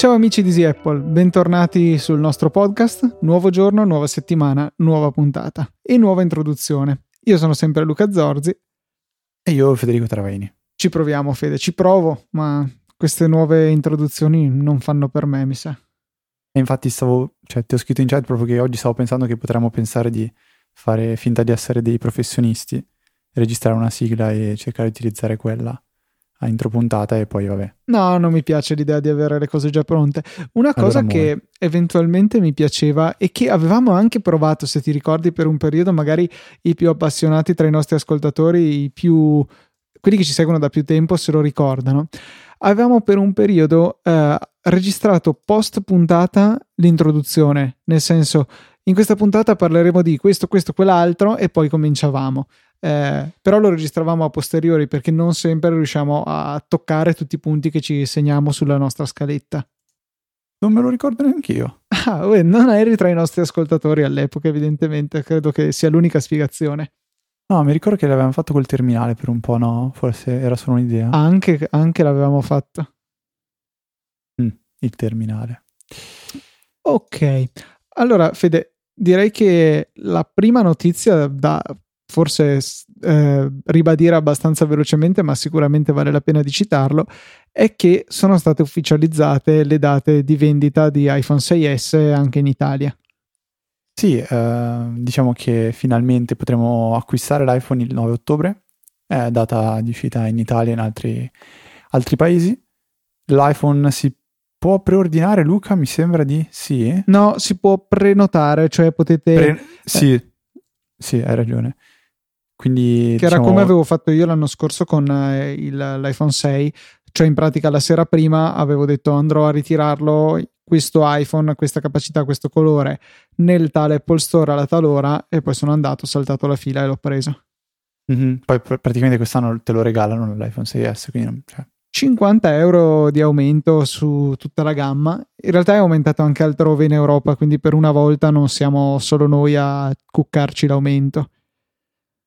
Ciao amici di Easy Apple, bentornati sul nostro podcast. Nuovo giorno, nuova settimana, nuova puntata e nuova introduzione. Io sono sempre Luca Zorzi. E io Federico Travaini. Ci proviamo, Fede, ci provo, ma queste nuove introduzioni non fanno per me, mi sa. E infatti stavo, cioè ti ho scritto in chat proprio che oggi stavo pensando che potremmo pensare di fare finta di essere dei professionisti, registrare una sigla e cercare di utilizzare quella a intro puntata e poi vabbè. No, non mi piace l'idea di avere le cose già pronte. Una cosa allora, che eventualmente mi piaceva e che avevamo anche provato, se ti ricordi, per un periodo, magari i più appassionati tra i nostri ascoltatori, i più quelli che ci seguono da più tempo se lo ricordano. Avevamo per un periodo eh, registrato post puntata l'introduzione, nel senso in questa puntata parleremo di questo, questo, quell'altro e poi cominciavamo. Eh, però lo registravamo a posteriori perché non sempre riusciamo a toccare tutti i punti che ci segniamo sulla nostra scaletta. Non me lo ricordo neanche io. Ah, uè, non eri tra i nostri ascoltatori all'epoca, evidentemente. Credo che sia l'unica spiegazione. No, mi ricordo che l'avevamo fatto col terminale per un po', no? Forse era solo un'idea. Anche, anche l'avevamo fatto. Mm, il terminale. Ok. Allora, Fede, direi che la prima notizia da forse eh, ribadire abbastanza velocemente, ma sicuramente vale la pena di citarlo, è che sono state ufficializzate le date di vendita di iPhone 6S anche in Italia. Sì, eh, diciamo che finalmente potremo acquistare l'iPhone il 9 ottobre, è data di uscita in Italia e in altri, altri paesi. L'iPhone si può preordinare, Luca? Mi sembra di sì. No, si può prenotare, cioè potete... Pre- sì, eh. sì, hai ragione. Quindi, che diciamo... era come avevo fatto io l'anno scorso con eh, il, l'iPhone 6, cioè in pratica la sera prima avevo detto andrò a ritirarlo questo iPhone, questa capacità, questo colore nel tale Apple Store alla talora e poi sono andato, ho saltato la fila e l'ho preso. Mm-hmm. Poi pr- praticamente quest'anno te lo regalano l'iPhone 6S, quindi cioè... 50 euro di aumento su tutta la gamma. In realtà è aumentato anche altrove in Europa, quindi per una volta non siamo solo noi a cuccarci l'aumento.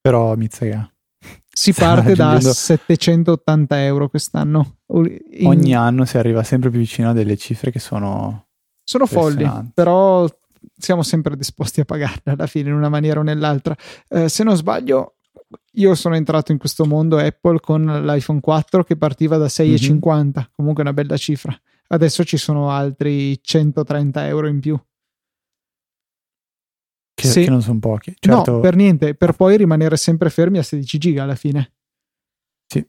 Però mizzica. Si parte da 780 euro quest'anno. In... Ogni anno si arriva sempre più vicino a delle cifre che sono... Sono folli, però siamo sempre disposti a pagarle alla fine in una maniera o nell'altra. Eh, se non sbaglio, io sono entrato in questo mondo Apple con l'iPhone 4 che partiva da 6,50, mm-hmm. comunque una bella cifra. Adesso ci sono altri 130 euro in più. Che, se... che non sono pochi. Certo... No, per niente, per poi rimanere sempre fermi a 16 giga alla fine. Sì.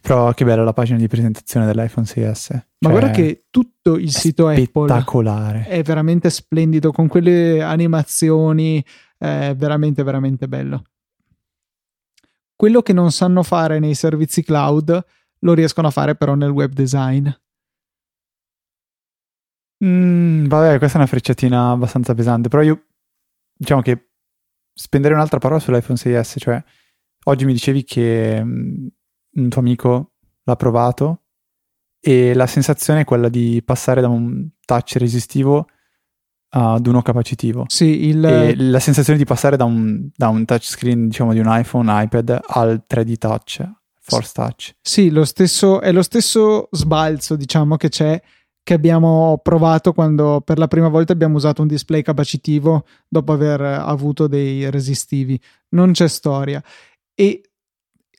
Però che bella la pagina di presentazione dell'iPhone 6S. Ma cioè, guarda che tutto il sito Apple è veramente splendido con quelle animazioni, è veramente veramente bello. Quello che non sanno fare nei servizi cloud lo riescono a fare però nel web design. Mm, vabbè, questa è una frecciatina abbastanza pesante, però io diciamo che spendere un'altra parola sull'iPhone 6S, cioè oggi mi dicevi che um, un tuo amico l'ha provato e la sensazione è quella di passare da un touch resistivo ad uno capacitivo. Sì, il... E la sensazione di passare da un, da un touchscreen, diciamo, di un iPhone, iPad al 3D touch, Force Touch. Sì, lo stesso, è lo stesso sbalzo, diciamo, che c'è che abbiamo provato quando per la prima volta abbiamo usato un display capacitivo dopo aver avuto dei resistivi. Non c'è storia. E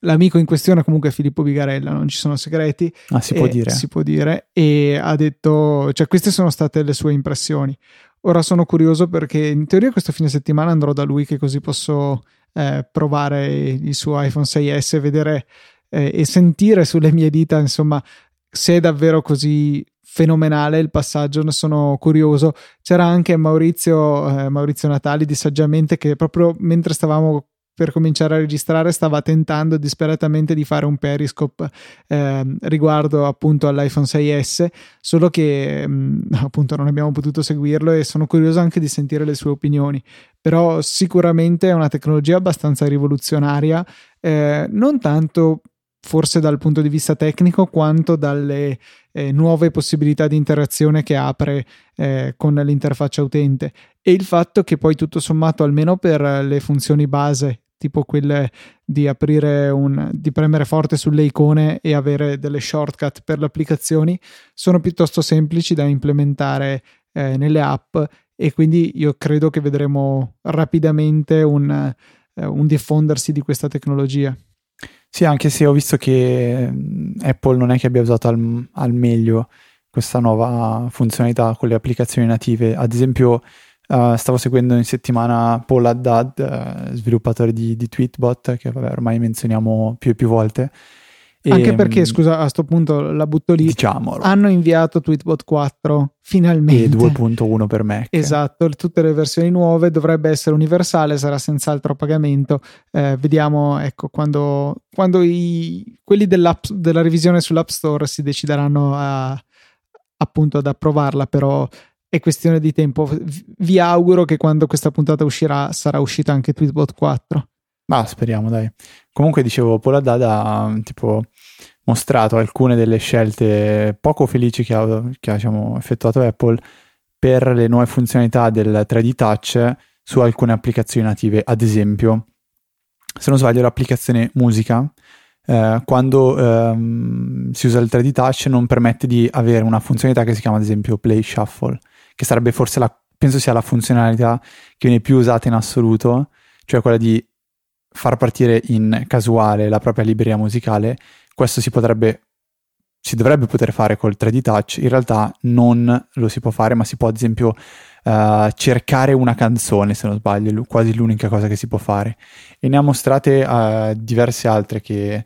l'amico in questione comunque è Filippo Bigarella, non ci sono segreti. Ah, si può dire. Si può dire. E ha detto, cioè queste sono state le sue impressioni. Ora sono curioso perché in teoria questo fine settimana andrò da lui che così posso eh, provare il suo iPhone 6S, vedere eh, e sentire sulle mie dita, insomma, se è davvero così fenomenale il passaggio, ne sono curioso. C'era anche Maurizio, eh, Maurizio Natali di Saggiamente che proprio mentre stavamo per cominciare a registrare stava tentando disperatamente di fare un periscope eh, riguardo appunto all'iPhone 6S solo che mh, mm, appunto non abbiamo potuto seguirlo e sono curioso anche di sentire le sue opinioni però sicuramente è una tecnologia abbastanza rivoluzionaria eh, non tanto forse dal punto di vista tecnico quanto dalle eh, nuove possibilità di interazione che apre eh, con l'interfaccia utente e il fatto che poi tutto sommato almeno per le funzioni base tipo quelle di aprire un, di premere forte sulle icone e avere delle shortcut per le applicazioni, sono piuttosto semplici da implementare eh, nelle app e quindi io credo che vedremo rapidamente un, eh, un diffondersi di questa tecnologia. Sì, anche se ho visto che Apple non è che abbia usato al, al meglio questa nuova funzionalità con le applicazioni native. Ad esempio, uh, stavo seguendo in settimana Paul Haddad, uh, sviluppatore di, di, Tweetbot, che vabbè, ormai menzioniamo più e più volte. E, Anche perché, mh, scusa, a questo punto la butto lì. Diciamolo. Hanno inviato Tweetbot 4 finalmente. E 2.1 per Mac. Esatto, tutte le versioni nuove dovrebbe essere universale, sarà senz'altro a pagamento. Eh, vediamo, ecco, quando, quando i, quelli della revisione sull'App Store si decideranno a, appunto ad approvarla, però è questione di tempo. Vi auguro che quando questa puntata uscirà sarà uscita anche Tweetbot 4. Ma speriamo, dai. Comunque dicevo, ha tipo mostrato alcune delle scelte poco felici che ha, che ha diciamo, effettuato Apple per le nuove funzionalità del 3D Touch su alcune applicazioni native. Ad esempio, se non sbaglio, l'applicazione musica eh, quando ehm, si usa il 3D Touch non permette di avere una funzionalità che si chiama ad esempio Play Shuffle, che sarebbe forse la, penso sia la funzionalità che viene più usata in assoluto, cioè quella di far partire in casuale la propria libreria musicale. Questo si potrebbe si dovrebbe poter fare col 3D Touch, in realtà non lo si può fare, ma si può ad esempio uh, cercare una canzone, se non sbaglio, è quasi l'unica cosa che si può fare. E ne ha mostrate uh, diverse altre che,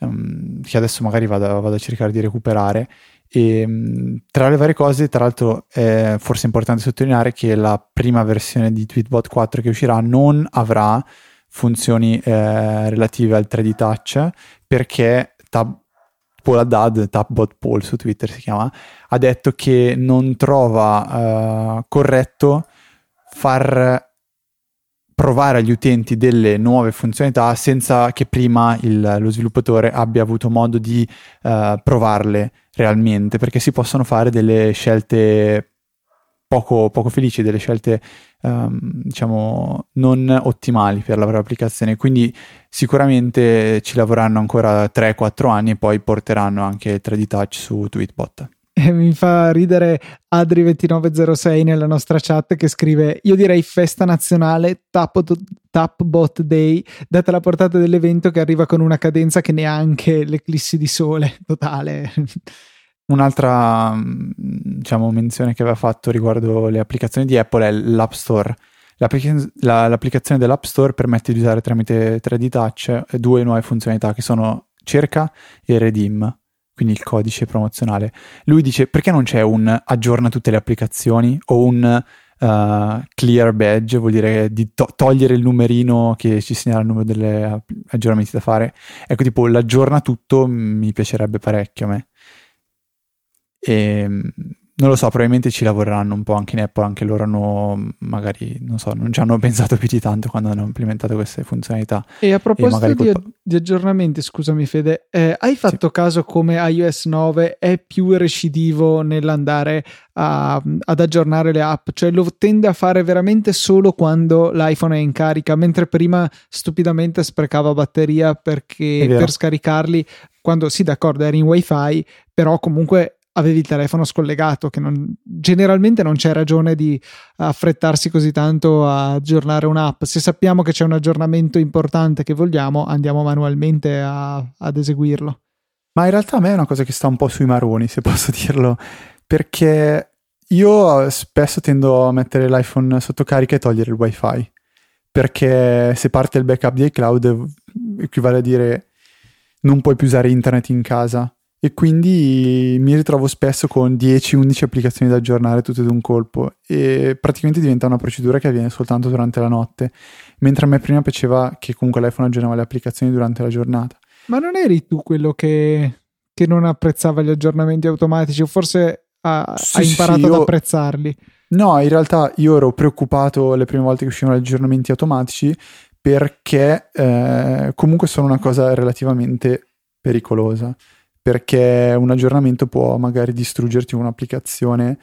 um, che adesso magari vado, vado, a cercare di recuperare. E um, tra le varie cose, tra l'altro, è forse importante sottolineare che la prima versione di Tweetbot 4 che uscirà non avrà funzioni eh, relative al 3D Touch perché tab- Paul Haddad, Tapbot Paul su Twitter si chiama, ha detto che non trova uh, corretto far provare agli utenti delle nuove funzionalità senza che prima il, lo sviluppatore abbia avuto modo di uh, provarle realmente, perché si possono fare delle scelte poco, poco felici, delle scelte um, diciamo non ottimali per la propria applicazione. Quindi sicuramente ci lavoreranno ancora 3-4 anni e poi porteranno anche il 3D Touch su Tweetbot. mi fa ridere Adri2906 nella nostra chat che scrive io direi festa nazionale tap, Tapbot Day data la portata dell'evento che arriva con una cadenza che neanche l'eclissi di sole totale Un'altra diciamo, menzione che aveva fatto riguardo le applicazioni di Apple è l'App Store. L'applic- la, l'applicazione dell'App Store permette di usare tramite 3D Touch due nuove funzionalità che sono cerca e redeem, quindi il codice promozionale. Lui dice perché non c'è un aggiorna tutte le applicazioni o un uh, clear badge, vuol dire di to- togliere il numerino che ci segnala il numero degli aggiornamenti da fare. Ecco, tipo l'aggiorna tutto mi piacerebbe parecchio a me. E ehm, non lo so, probabilmente ci lavoreranno un po' anche in Apple, anche loro hanno magari, non so, non ci hanno pensato più di tanto quando hanno implementato queste funzionalità. E a proposito e di, di, aggiornamenti, scusami Fede, eh, hai fatto sì. caso come iOS 9 è più recidivo nell'andare a, ad aggiornare le app? Cioè lo tende a fare veramente solo quando l'iPhone è in carica, mentre prima stupidamente sprecava batteria perché per scaricarli, quando sì d'accordo eri in wifi, però comunque avevi il telefono scollegato, che non, generalmente non c'è ragione di affrettarsi così tanto a aggiornare un'app. Se sappiamo che c'è un aggiornamento importante che vogliamo, andiamo manualmente a, ad eseguirlo. Ma in realtà a me è una cosa che sta un po' sui maroni, se posso dirlo, perché io spesso tendo a mettere l'iPhone sotto carica e togliere il wifi, perché se parte il backup di iCloud equivale a dire non puoi più usare internet in casa e quindi mi ritrovo spesso con 10-11 applicazioni da aggiornare tutte d'un colpo e praticamente diventa una procedura che avviene soltanto durante la notte, mentre a me prima piaceva che comunque l'iPhone aggiornava le applicazioni durante la giornata. Ma non eri tu quello che, che non apprezzava gli aggiornamenti automatici o forse ha, sì, ha imparato sì, io... ad apprezzarli? No, in realtà io ero preoccupato le prime volte che uscivano gli aggiornamenti automatici perché eh, comunque sono una cosa relativamente pericolosa perché un aggiornamento può magari distruggerti un'applicazione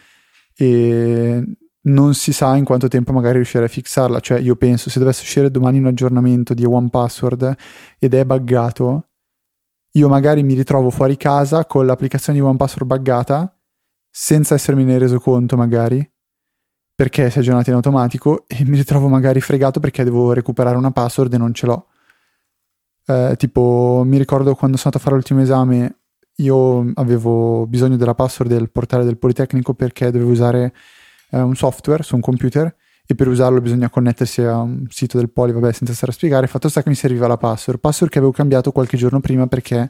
e non si sa in quanto tempo magari riuscire a fixarla. Cioè, io penso se dovesse uscire domani un aggiornamento di One Password ed è buggato, io magari mi ritrovo fuori casa con l'applicazione di One Password buggata senza essermene reso conto, magari perché si è aggiornata in automatico e mi ritrovo magari fregato perché devo recuperare una password e non ce l'ho. Eh, tipo, mi ricordo quando sono andato a fare l'ultimo esame, io avevo bisogno della password del portale del Politecnico perché dovevo usare eh, un software su un computer e per usarlo bisogna connettersi a un sito del Poli, vabbè, senza stare a spiegare. Fatto sta che mi serviva la password, password che avevo cambiato qualche giorno prima perché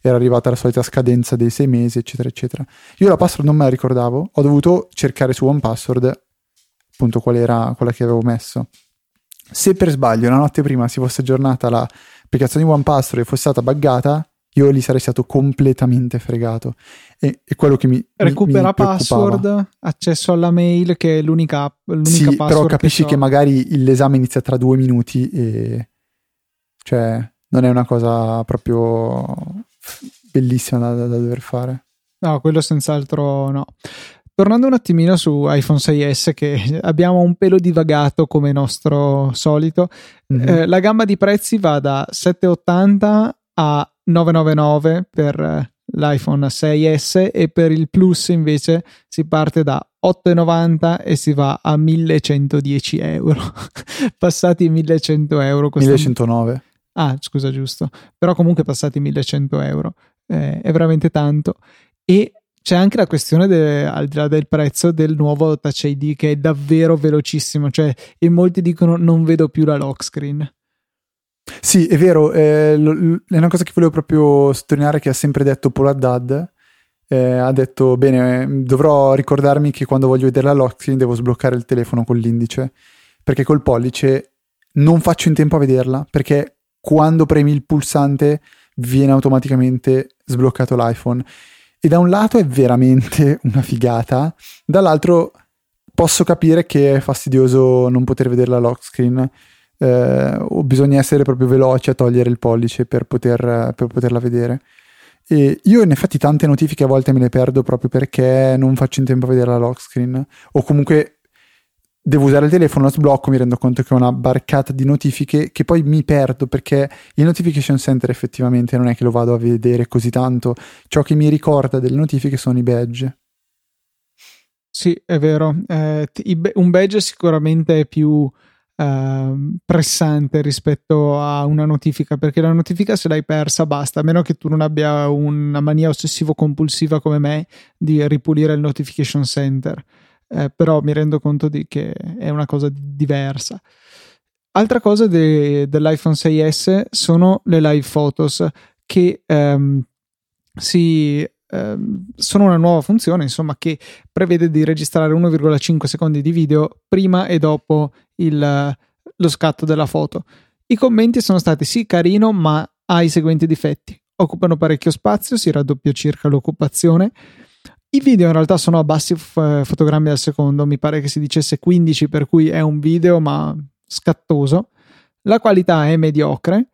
era arrivata la solita scadenza dei sei mesi, eccetera, eccetera. Io la password non me la ricordavo, ho dovuto cercare su OnePassword appunto qual era quella che avevo messo. Se per sbaglio la notte prima si fosse aggiornata l'applicazione di OnePassword e fosse stata buggata, io lì sarei stato completamente fregato. E, e quello che mi. Recupera mi password, accesso alla mail, che è l'unica, l'unica sì, password. Però capisci che, so. che magari l'esame inizia tra due minuti e. cioè, non è una cosa proprio bellissima da, da, da dover fare. No, quello senz'altro no. Tornando un attimino su iPhone 6S che abbiamo un pelo divagato come nostro solito, mm-hmm. eh, la gamma di prezzi va da 780 a 999 per l'iPhone 6S e per il Plus invece si parte da 8,90 e si va a 1110 euro. passati 1100 euro. 1109. Ah, scusa, giusto. Però comunque passati 1100 euro. Eh, è veramente tanto. E c'è anche la questione, de, al di là del prezzo, del nuovo Touch ID che è davvero velocissimo. Cioè, in molti dicono non vedo più la lock screen. Sì, è vero, eh, lo, è una cosa che volevo proprio sottolineare che ha sempre detto Paul Haddad. Eh, ha detto, bene, dovrò ricordarmi che quando voglio vedere la lock devo sbloccare il telefono con l'indice, perché col pollice non faccio in tempo a vederla, perché quando premi il pulsante viene automaticamente sbloccato l'iPhone e da un lato è veramente una figata, dall'altro posso capire che è fastidioso non poter vedere la lock screen eh, o bisogna essere proprio veloci a togliere il pollice per, poter, per poterla vedere. E io in effetti tante notifiche a volte me le perdo proprio perché non faccio in tempo a vedere la lock screen o comunque devo usare il telefono, lo sblocco, mi rendo conto che ho una barcata di notifiche che poi mi perdo perché il notification center effettivamente non è che lo vado a vedere così tanto. Ciò che mi ricorda delle notifiche sono i badge. Sì, è vero. Eh, un badge sicuramente è più eh, pressante rispetto a una notifica perché la notifica se l'hai persa basta, a meno che tu non abbia una mania ossessivo-compulsiva come me di ripulire il notification center eh, però mi rendo conto di che è una cosa diversa. Altra cosa de- dell'iPhone 6S sono le live photos che ehm, si, ehm, sono una nuova funzione insomma che prevede di registrare 1,5 secondi di video prima e dopo il, lo scatto della foto. I commenti sono stati sì carino ma ha i seguenti difetti. Occupano parecchio spazio, si raddoppia circa l'occupazione i video in realtà sono a bassi f- fotogrammi al secondo, mi pare che si dicesse 15, per cui è un video ma scattoso. La qualità è mediocre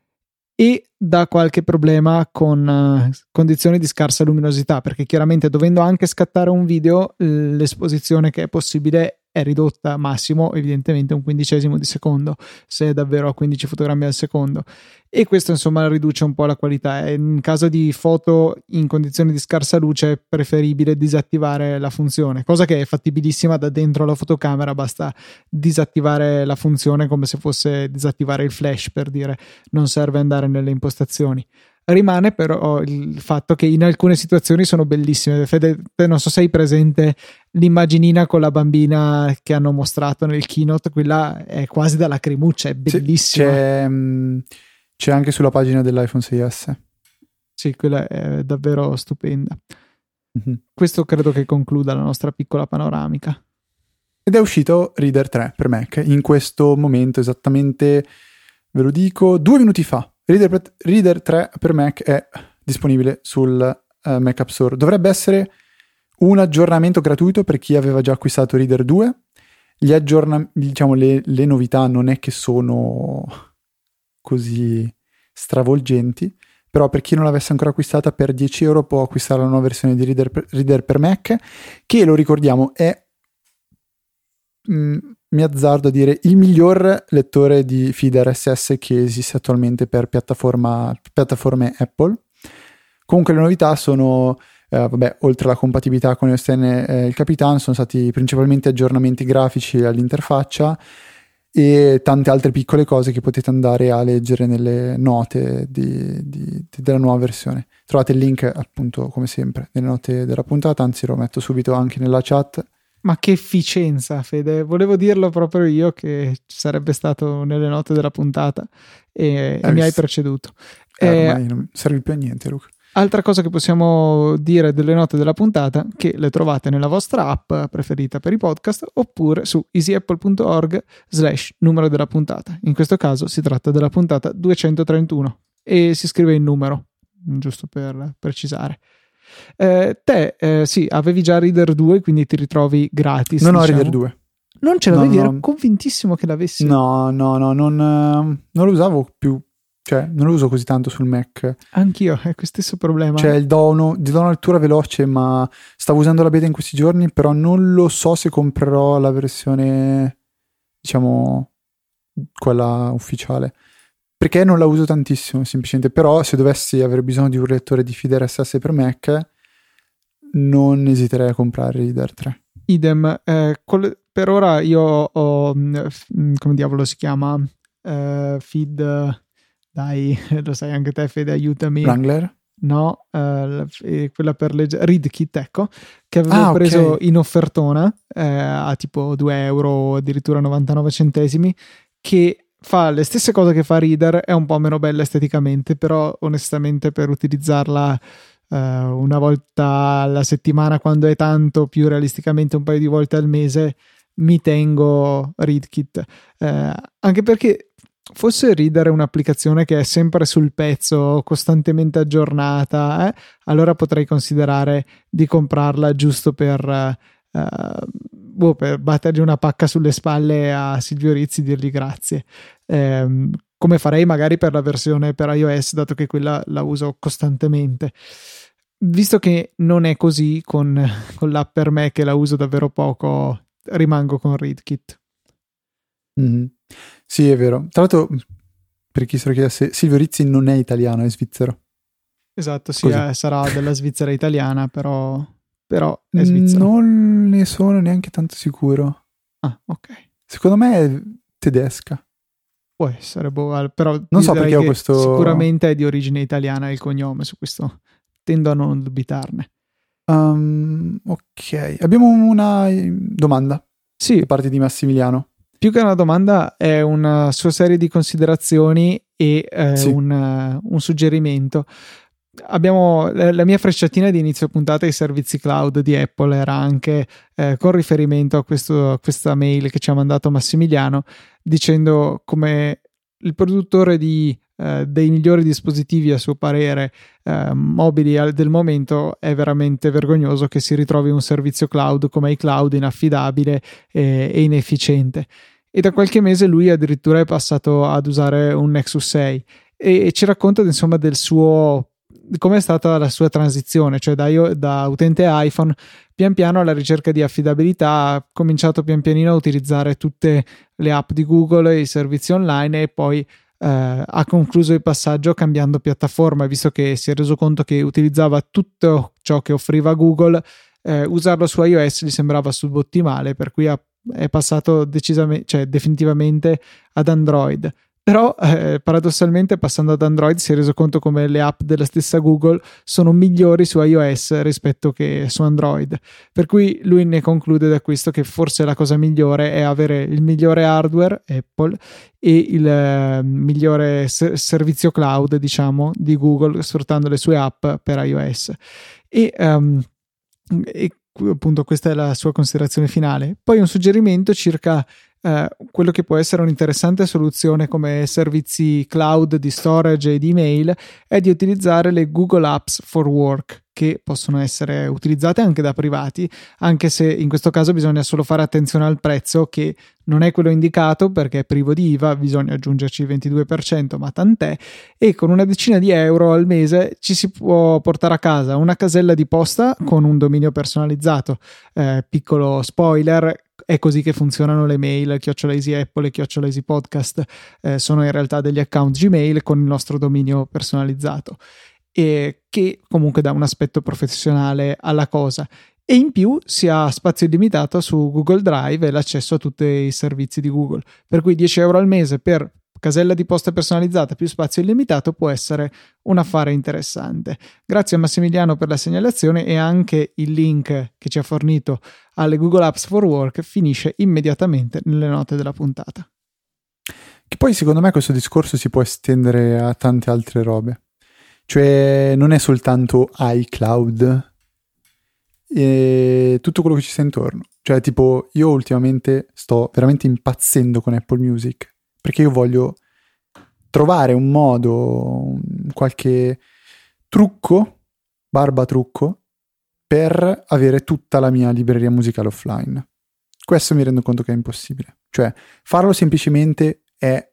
e dà qualche problema con uh, condizioni di scarsa luminosità, perché chiaramente dovendo anche scattare un video, l'esposizione che è possibile è ridotta massimo evidentemente un quindicesimo di secondo se è davvero a 15 fotogrammi al secondo. E questo insomma riduce un po' la qualità. In caso di foto in condizioni di scarsa luce è preferibile disattivare la funzione cosa che è fattibilissima da dentro la fotocamera basta disattivare la funzione come se fosse disattivare il flash per dire. Non serve andare nelle impostazioni Rimane però il fatto che in alcune situazioni sono bellissime. Fede, non so se hai presente l'immaginina con la bambina che hanno mostrato nel keynote, quella è quasi da lacrimuccia, è bellissima. C'è, mm, c'è anche sulla pagina dell'iPhone 6S. Sì, quella è davvero stupenda. Mm-hmm. Questo credo che concluda la nostra piccola panoramica. Ed è uscito Reader 3 per Mac in questo momento, esattamente, ve lo dico, due minuti fa. Reader, Reader 3 per Mac è disponibile sul uh, Mac App Store. Dovrebbe essere un aggiornamento gratuito per chi aveva già acquistato Reader 2. Gli aggiorna- diciamo, le, le novità non è che sono così stravolgenti, però per chi non l'avesse ancora acquistata per 10 euro può acquistare la nuova versione di Reader per, Reader per Mac, che lo ricordiamo è mh, mi azzardo a dire il miglior lettore di feed RSS che esiste attualmente per piattaforme Apple. Comunque le novità sono, eh, vabbè, oltre alla compatibilità con iOS 10 e il Capitan, sono stati principalmente aggiornamenti grafici all'interfaccia e tante altre piccole cose che potete andare a leggere nelle note di, di, di, della nuova versione. Trovate il link appunto come sempre nelle note della puntata, anzi lo metto subito anche nella chat. Ma che efficienza, Fede! Volevo dirlo proprio io che sarebbe stato nelle note della puntata e, e mi hai preceduto. Eh, eh, non serve più a niente, Luca. Altra cosa che possiamo dire delle note della puntata, che le trovate nella vostra app preferita per i podcast oppure su easyapple.org slash numero della puntata. In questo caso si tratta della puntata 231 e si scrive in numero, giusto per precisare. Eh, te, eh, sì, avevi già Reader 2, quindi ti ritrovi gratis. Non diciamo. ho Reader 2. Non ce l'avevi? No, no. Ero convintissimo che l'avessi. No, no, no, non, eh, non lo usavo più cioè, non lo uso così tanto sul Mac. Anch'io, è questo stesso problema. Cioè, il dono, do una lettura veloce, ma stavo usando la beta in questi giorni, però non lo so se comprerò la versione, diciamo, quella ufficiale. Perché non la uso tantissimo, semplicemente. Però, se dovessi avere bisogno di un lettore di feed RSS per Mac, non esiterei a comprare Reader 3. Idem. Eh, per ora io ho, mm, come diavolo si chiama? Uh, feed dai, lo sai anche te, Fede, aiutami. Wrangler? No, uh, quella per leggere, ReadKit, ecco, che avevo ah, preso okay. in offertona eh, a tipo 2 euro, addirittura 99 centesimi, che fa le stesse cose che fa Reader, è un po' meno bella esteticamente, però onestamente per utilizzarla uh, una volta alla settimana, quando è tanto, più realisticamente un paio di volte al mese, mi tengo ReadKit. Uh, anche perché fosse Reader un'applicazione che è sempre sul pezzo, costantemente aggiornata, eh, allora potrei considerare di comprarla giusto per, uh, boh, per battergli una pacca sulle spalle a Silvio Rizzi dirgli grazie. Eh, come farei magari per la versione per iOS, dato che quella la uso costantemente. Visto che non è così con, con l'app per me, che la uso davvero poco, rimango con ReadKit. Mm-hmm. Sì, è vero. Tra l'altro, per chi se lo chiedesse, Silvio Rizzi non è italiano, è svizzero. Esatto, sì, eh, sarà della Svizzera italiana, però, però è svizzero. Non ne sono neanche tanto sicuro. Ah, ok. Secondo me è tedesca. Può essere, boh, però non so perché ho questo... Sicuramente è di origine italiana il cognome, su questo tendo a non dubitarne. Um, ok, abbiamo una domanda. Sì. Da parte di Massimiliano più che una domanda è una sua serie di considerazioni e eh, sì. un, un, suggerimento. Abbiamo la mia frecciatina di inizio puntata ai servizi cloud di Apple era anche eh, con riferimento a, questo, a questa mail che ci ha mandato Massimiliano dicendo come il produttore di eh, dei migliori dispositivi a suo parere eh, mobili al, del momento è veramente vergognoso che si ritrovi un servizio cloud come iCloud inaffidabile e, e inefficiente. E da qualche mese lui addirittura è passato ad usare un Nexus 6 e, ci racconta insomma del suo come è stata la sua transizione, cioè da, io, da, utente iPhone pian piano alla ricerca di affidabilità ha cominciato pian pianino a utilizzare tutte le app di Google e i servizi online e poi eh, ha concluso il passaggio cambiando piattaforma, visto che si è reso conto che utilizzava tutto ciò che offriva Google, eh, usarlo su iOS gli sembrava subottimale, per cui ha, è passato decisamente, cioè definitivamente ad Android. Però eh, paradossalmente passando ad Android si è reso conto come le app della stessa Google sono migliori su iOS rispetto che su Android. Per cui lui ne conclude da questo che forse la cosa migliore è avere il migliore hardware Apple e il eh, migliore ser- servizio cloud, diciamo, di Google sfruttando le sue app per iOS. E, um, e appunto questa è la sua considerazione finale. Poi un suggerimento circa eh, quello che può essere un'interessante soluzione come servizi cloud di storage e di email è di utilizzare le Google Apps for Work, che possono essere utilizzate anche da privati, anche se in questo caso bisogna solo fare attenzione al prezzo che non è quello indicato perché è privo di IVA, bisogna aggiungerci il 22%, ma tant'è, e con una decina di euro al mese ci si può portare a casa una casella di posta con un dominio personalizzato. Eh, piccolo spoiler, è così che funzionano le mail, chiocciola Easy Apple e chiocciola Easy Podcast, eh, sono in realtà degli account Gmail con il nostro dominio personalizzato e che comunque dà un aspetto professionale alla cosa e in più si ha spazio illimitato su Google Drive e l'accesso a tutti i servizi di Google. Per cui 10 euro al mese per casella di posta personalizzata più spazio illimitato può essere un affare interessante. Grazie a Massimiliano per la segnalazione e anche il link che ci ha fornito alle Google Apps for Work finisce immediatamente nelle note della puntata. Che poi secondo me questo discorso si può estendere a tante altre robe. Cioè non è soltanto iCloud e tutto quello che ci sta intorno. Cioè tipo io ultimamente sto veramente impazzendo con Apple Music perché io voglio trovare un modo, qualche trucco, barba trucco, per avere tutta la mia libreria musicale offline. Questo mi rendo conto che è impossibile. Cioè, farlo semplicemente è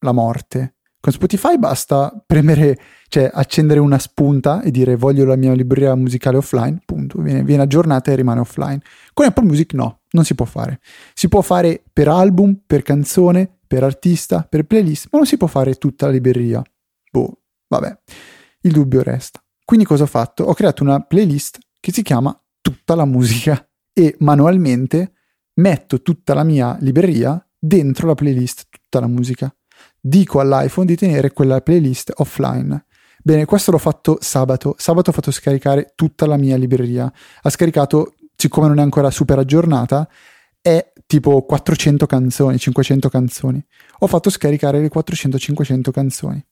la morte. Con Spotify basta premere, cioè accendere una spunta e dire voglio la mia libreria musicale offline, punto, viene, viene, aggiornata e rimane offline. Con Apple Music no, non si può fare. Si può fare per album, per canzone, per artista, per playlist, ma non si può fare tutta la libreria. Boh, vabbè, il dubbio resta. Quindi cosa ho fatto? Ho creato una playlist che si chiama Tutta la musica e manualmente metto tutta la mia libreria dentro la playlist Tutta la musica. Dico all'iPhone di tenere quella playlist offline. Bene, questo l'ho fatto sabato. Sabato ho fatto scaricare tutta la mia libreria. Ha scaricato, siccome non è ancora super aggiornata, tipo 400 canzoni, 500 canzoni. Ho fatto scaricare le 400-500 canzoni.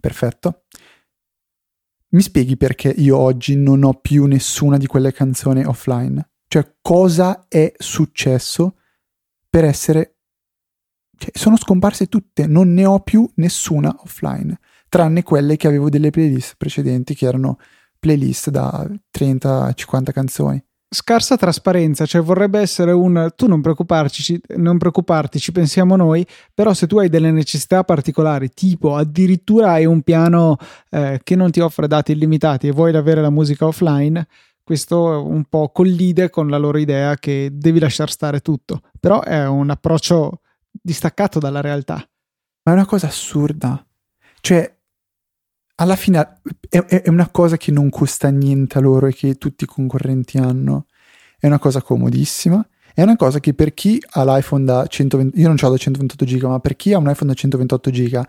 Perfetto. Mi spieghi perché io oggi non ho più nessuna di quelle canzoni offline? Cioè, cosa è successo per essere... Cioè, sono scomparse tutte, non ne ho più nessuna offline, tranne quelle che avevo delle playlist precedenti, che erano playlist da 30-50 canzoni scarsa trasparenza, cioè vorrebbe essere un tu non preoccuparci, non preoccuparti, ci pensiamo noi, però se tu hai delle necessità particolari, tipo addirittura hai un piano eh, che non ti offre dati illimitati e vuoi avere la musica offline, questo un po' collide con la loro idea che devi lasciar stare tutto, però è un approccio distaccato dalla realtà. Ma è una cosa assurda. Cioè, alla fine è, è, una cosa che non costa niente a loro e che tutti i concorrenti hanno. È una cosa comodissima. È una cosa che per chi ha l'iPhone da 120, io non ho da 128 giga, ma per chi ha un iPhone da 128 giga,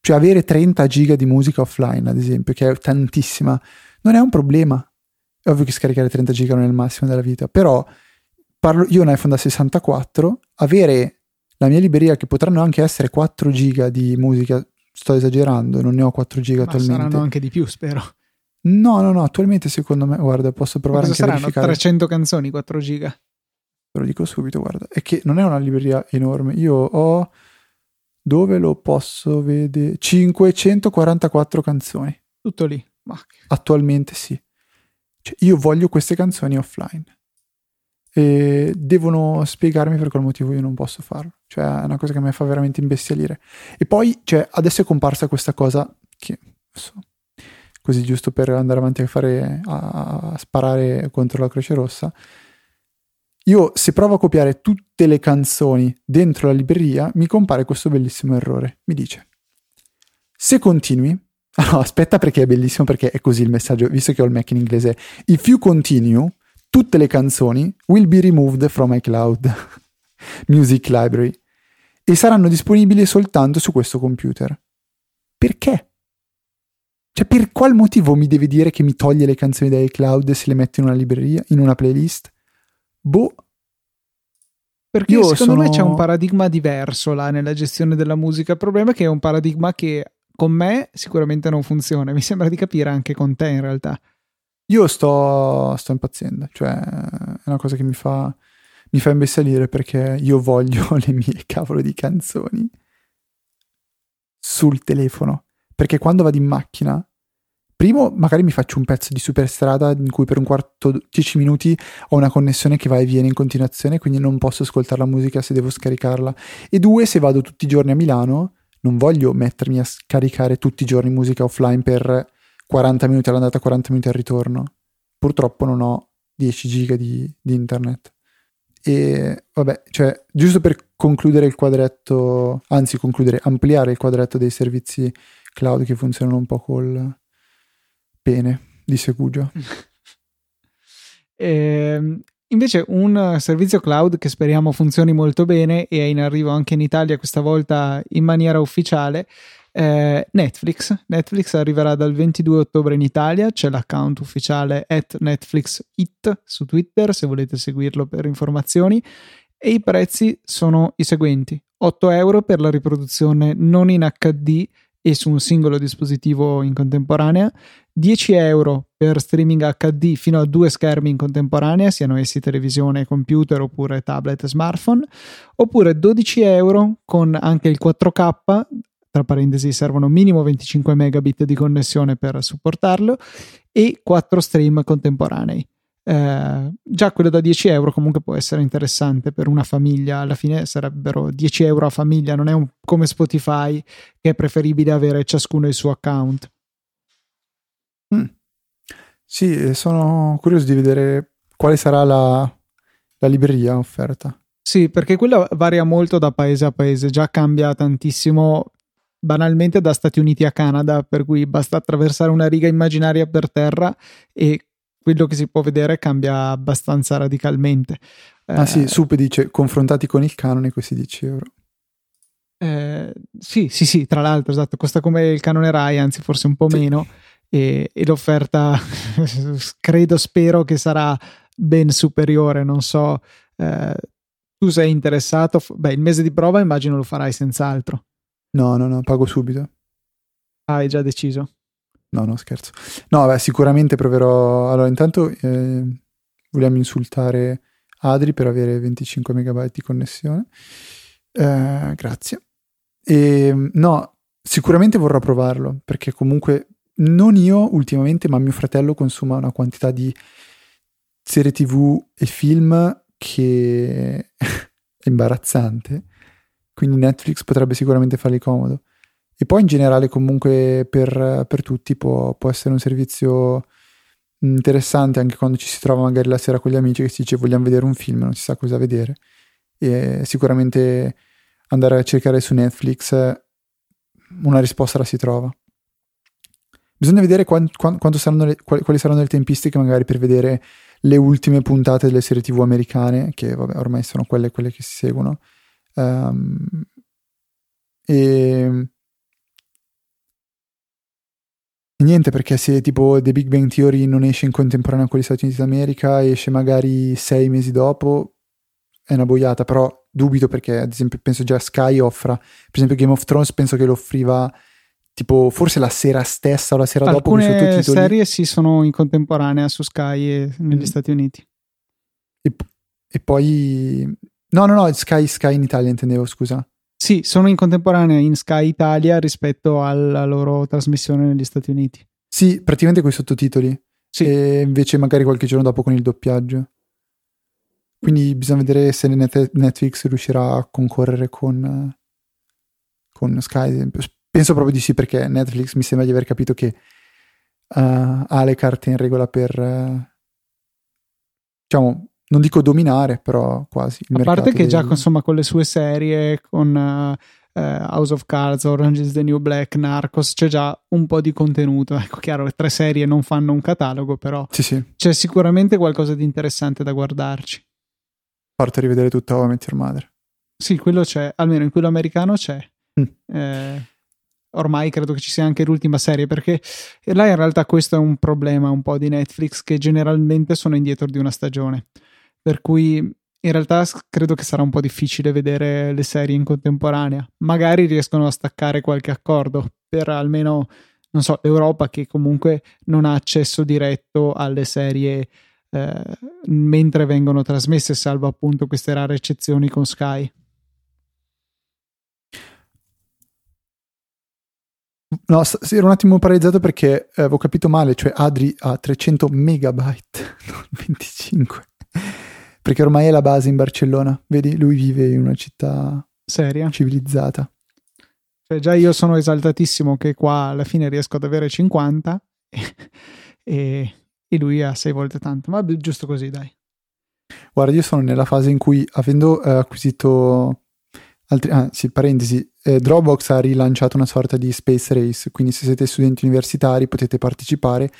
cioè avere 30 giga di musica offline, ad esempio, che è tantissima, non è un problema. È ovvio che scaricare 30 giga non è il massimo della vita, però parlo, io ho un iPhone da 64, avere la mia libreria che potranno anche essere 4 giga di musica sto esagerando, non ne ho 4 giga Ma attualmente. saranno anche di più, spero. No, no, no, attualmente secondo me, guarda, posso provare anche a verificare. 300 canzoni, 4 giga. Te lo dico subito, guarda, è che non è una libreria enorme. Io ho dove lo posso vedere 544 canzoni. Tutto lì. Ma... Attualmente sì. Cioè, io voglio queste canzoni offline e devono spiegarmi per quale motivo io non posso farlo. Cioè, è una cosa che mi fa veramente imbestialire. E poi, cioè, adesso è comparsa questa cosa che, so, così giusto per andare avanti a fare, a, a sparare contro la Croce Rossa. Io, se provo a copiare tutte le canzoni dentro la libreria, mi compare questo bellissimo errore. Mi dice, se continui, no, aspetta perché è bellissimo perché è così il messaggio, visto che ho il Mac in inglese. If you continue, tutte le canzoni will be removed from iCloud Music Library e saranno disponibili soltanto su questo computer. Perché? Cioè, per qual motivo mi deve dire che mi toglie le canzoni da iCloud se le mette in una libreria, in una playlist? Boh. Perché Io secondo sono... me c'è un paradigma diverso là nella gestione della musica. Il problema è che è un paradigma che con me sicuramente non funziona. Mi sembra di capire anche con te in realtà. Io sto, sto impazzendo, cioè è una cosa che mi fa, mi fa imbestialire perché io voglio le mie cavolo di canzoni sul telefono. Perché quando vado in macchina primo, magari mi faccio un pezzo di superstrada in cui per un quarto, dieci minuti ho una connessione che va e viene in continuazione, quindi non posso ascoltare la musica se devo scaricarla. E due, se vado tutti i giorni a Milano, non voglio mettermi a scaricare tutti i giorni musica offline per 40 minuti all'andata, 40 minuti al ritorno. Purtroppo non ho 10 giga di, di internet. E vabbè, cioè, giusto per concludere il quadretto, anzi concludere, ampliare il quadretto dei servizi cloud che funzionano un po' col pene di Segugio. e, invece un servizio cloud che speriamo funzioni molto bene e è in arrivo anche in Italia questa volta in maniera ufficiale eh, Netflix. Netflix arriverà dal 22 ottobre in Italia, c'è l'account ufficiale at NetflixIt su Twitter se volete seguirlo per informazioni e i prezzi sono i seguenti. 8 euro per la riproduzione non in HD e su un singolo dispositivo in contemporanea, 10 euro per streaming HD fino a due schermi in contemporanea, siano essi televisione, computer oppure tablet e smartphone, oppure 12 euro con anche il 4K tra parentesi servono minimo 25 megabit di connessione per supportarlo e 4 stream contemporanei. Eh, già quello da 10 euro comunque può essere interessante per una famiglia, alla fine sarebbero 10 euro a famiglia, non è un, come Spotify che è preferibile avere ciascuno il suo account. Mm. Sì, sono curioso di vedere quale sarà la, la libreria offerta. Sì, perché quella varia molto da paese a paese, già cambia tantissimo banalmente da Stati Uniti a Canada, per cui basta attraversare una riga immaginaria per terra e quello che si può vedere cambia abbastanza radicalmente. Ah eh, sì, Supe dice confrontati con il canone questi 10 euro. Eh, sì, sì, sì, tra l'altro, esatto, costa come il canone Rai, anzi forse un po' sì. meno, e, e l'offerta credo, spero che sarà ben superiore, non so, eh, tu sei interessato, beh, il mese di prova immagino lo farai senz'altro. No, no, no, pago subito. Ah, hai già deciso? No, no, scherzo. No, beh, sicuramente proverò. Allora, intanto eh, vogliamo insultare Adri per avere 25 megabyte di connessione. Eh, grazie. E, no, sicuramente vorrò provarlo perché comunque non io ultimamente, ma mio fratello consuma una quantità di serie TV e film che è imbarazzante quindi Netflix potrebbe sicuramente fargli comodo. E poi in generale comunque per, per tutti può, può, essere un servizio interessante anche quando ci si trova magari la sera con gli amici che si dice vogliamo vedere un film, non si sa cosa vedere. E sicuramente andare a cercare su Netflix una risposta la si trova. Bisogna vedere quant, quant, saranno le, quali, quali, saranno le tempistiche magari per vedere le ultime puntate delle serie tv americane, che vabbè, ormai sono quelle, quelle che si seguono Um, e, niente, perché se tipo The Big Bang Theory non esce in contemporanea con gli Stati Uniti d'America, esce magari sei mesi dopo, è una boiata, però dubito perché ad esempio penso già Sky offra, per esempio Game of Thrones penso che lo offriva tipo forse la sera stessa o la sera Alcune dopo. Alcune serie sì sono in contemporanea su Sky e negli mm. Stati Uniti. E, e, poi No, no, no, Sky, Sky in Italia intendevo, scusa. Sì, sono in contemporanea in Sky Italia rispetto alla loro trasmissione negli Stati Uniti. Sì, praticamente con i sottotitoli. Sì. E invece magari qualche giorno dopo con il doppiaggio. Quindi bisogna vedere se Netflix riuscirà a concorrere con, con Sky. Penso proprio di sì, perché Netflix mi sembra di aver capito che uh, ha le carte in regola per, uh, diciamo, non dico dominare, però quasi. A parte che dei... già insomma con le sue serie, con uh, House of Cards, Orange is the New Black, Narcos, c'è già un po' di contenuto. Ecco, chiaro, le tre serie non fanno un catalogo, però sì, sì. c'è sicuramente qualcosa di interessante da guardarci. Parto a rivedere tutta How I Met Your Mother. Sì, quello c'è, almeno in quello americano c'è. Mm. Eh, ormai credo che ci sia anche l'ultima serie perché là in realtà questo è un problema un po' di Netflix che generalmente sono indietro di una stagione per cui in realtà credo che sarà un po' difficile vedere le serie in contemporanea. Magari riescono a staccare qualche accordo per almeno, non so, l'Europa che comunque non ha accesso diretto alle serie eh, mentre vengono trasmesse, salvo appunto queste rare eccezioni con Sky. No, s- ero un attimo paralizzato perché eh, avevo capito male, cioè Adri ha 300 megabyte, non 25. Perché ormai è la base in Barcellona, vedi? Lui vive in una città Seria? civilizzata. Cioè, già io sono esaltatissimo che qua alla fine riesco ad avere 50 e, e lui ha 6 volte tanto, ma giusto così, dai. Guarda, io sono nella fase in cui, avendo eh, acquisito altri, ah, sì, parentesi, eh, Dropbox ha rilanciato una sorta di Space Race, quindi se siete studenti universitari potete partecipare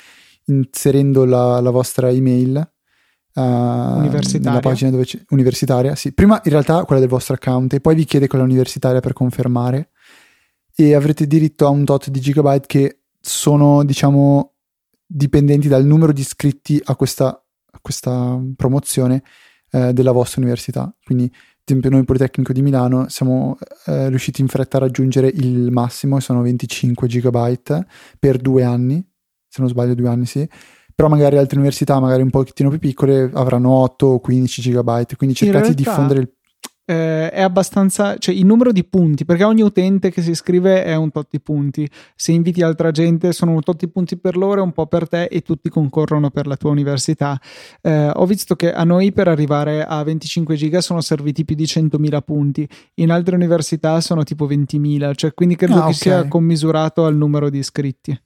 inserendo la, la vostra email uh, universitaria. pagina dove c'è, universitaria, sì. Prima in realtà quella del vostro account e poi vi chiede quella universitaria per confermare e avrete diritto a un tot di gigabyte che sono, diciamo, dipendenti dal numero di iscritti a questa, a questa promozione eh, della vostra università. Quindi, ad esempio, noi Politecnico di Milano siamo eh, riusciti in fretta a raggiungere il massimo, sono 25 gigabyte per due anni, se non sbaglio due anni sì, però magari altre università, magari un pochettino più piccole, avranno 8 o 15 gigabyte, quindi cercate realtà, di diffondere il eh, è abbastanza, cioè il numero di punti, perché ogni utente che si iscrive è un tot di punti. Se inviti altra gente sono un tot di punti per loro, un po' per te e tutti concorrono per la tua università. Eh, ho visto che a noi per arrivare a 25 giga sono serviti più di 100.000 punti, in altre università sono tipo 20.000, cioè quindi credo Ah, che sia commisurato al numero di iscritti.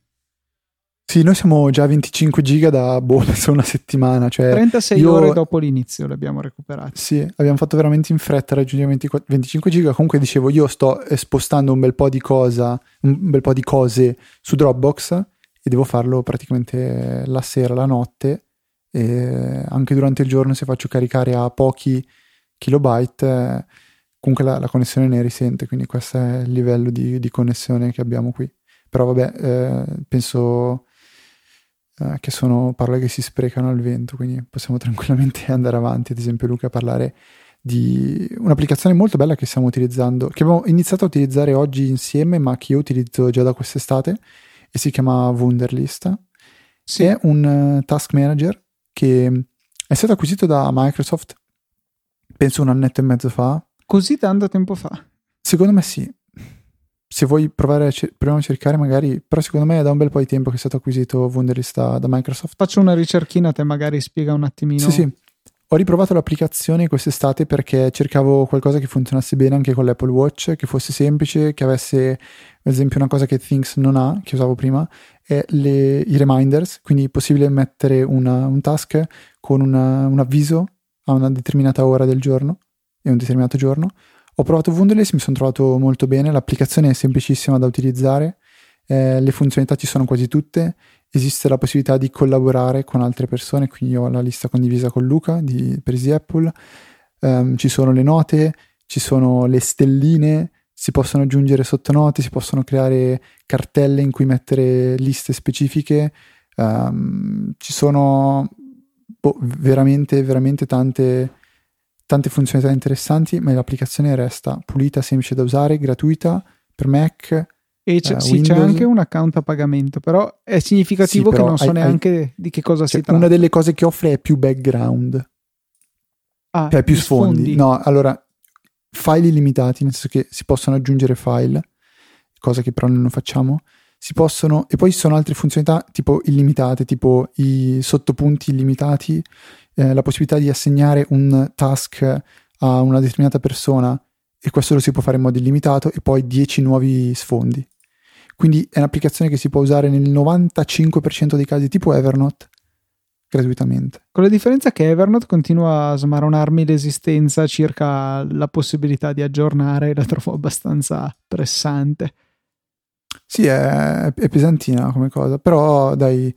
Sì, noi siamo già a 25 giga da boh, penso una settimana. Cioè, 36 io- ore dopo l'inizio li abbiamo recuperati. Sì, abbiamo fatto veramente in fretta raggiungere 24 25 giga. Comunque dicevo, io sto spostando un bel po' di cosa, un bel po' di cose su Dropbox e devo farlo praticamente la sera, la notte. E anche durante il giorno, se faccio caricare a pochi kilobyte, eh, comunque la, la connessione ne risente. Quindi questo è il livello di, di connessione che abbiamo qui. Però vabbè, eh, penso eh, che sono parole che si sprecano al vento, quindi possiamo tranquillamente andare avanti. Ad esempio, Luca, a parlare di un'applicazione molto bella che stiamo utilizzando, che abbiamo iniziato a utilizzare oggi insieme, ma che io utilizzo già da quest'estate e si chiama Wunderlist. Sì, È un eh, task manager che è stato acquisito da Microsoft, penso un annetto e mezzo fa. così tanto tempo fa. Secondo me sì. Se vuoi provare a cer- proviamo a cercare magari, però secondo me è da un bel po' di tempo che è stato acquisito Wunderlist da, Microsoft. Faccio una ricerchina, te magari spiega un attimino. Sì, sì. Ho riprovato l'applicazione quest'estate perché cercavo qualcosa che funzionasse bene anche con l'Apple Watch, che fosse semplice, che avesse, ad esempio, una cosa che Things non ha, che usavo prima, è le- i reminders, quindi è possibile mettere una- un task con una- un avviso a una determinata ora del giorno e un determinato giorno. Ho provato Wunderlist, mi sono trovato molto bene, l'applicazione è semplicissima da utilizzare, eh, le funzionalità ci sono quasi tutte, esiste la possibilità di collaborare con altre persone, quindi ho la lista condivisa con Luca di, per Easy Apple, Ehm, ci sono le note, ci sono le stelline, si possono aggiungere sottonote, si possono creare cartelle in cui mettere liste specifiche, ehm, ci sono boh, veramente, veramente tante, tante funzionalità interessanti, ma l'applicazione resta pulita, semplice da usare, gratuita per Mac. E c'è, Eh, sì, c'è anche un account a pagamento, però è significativo Sì, che però non so hai- hai- neanche di che cosa si Cioè, tratta. una delle cose che offre è più background. Ah, Cioè più gli sfondi. No, allora, file illimitati, nel senso che si possono aggiungere file, cosa che però noi non facciamo. Si possono, e poi ci sono altre funzionalità tipo illimitate, tipo i sottopunti illimitati, eh, la possibilità di assegnare un task a una determinata persona e questo lo si può fare in modo illimitato e poi 10 nuovi sfondi. Quindi è un'applicazione che si può usare nel 95% dei casi tipo Evernote gratuitamente. Con la differenza che Evernote continua a smaronarmi l'esistenza circa la possibilità di aggiornare, la trovo abbastanza pressante. Sì, è, è pesantina come cosa, però dai,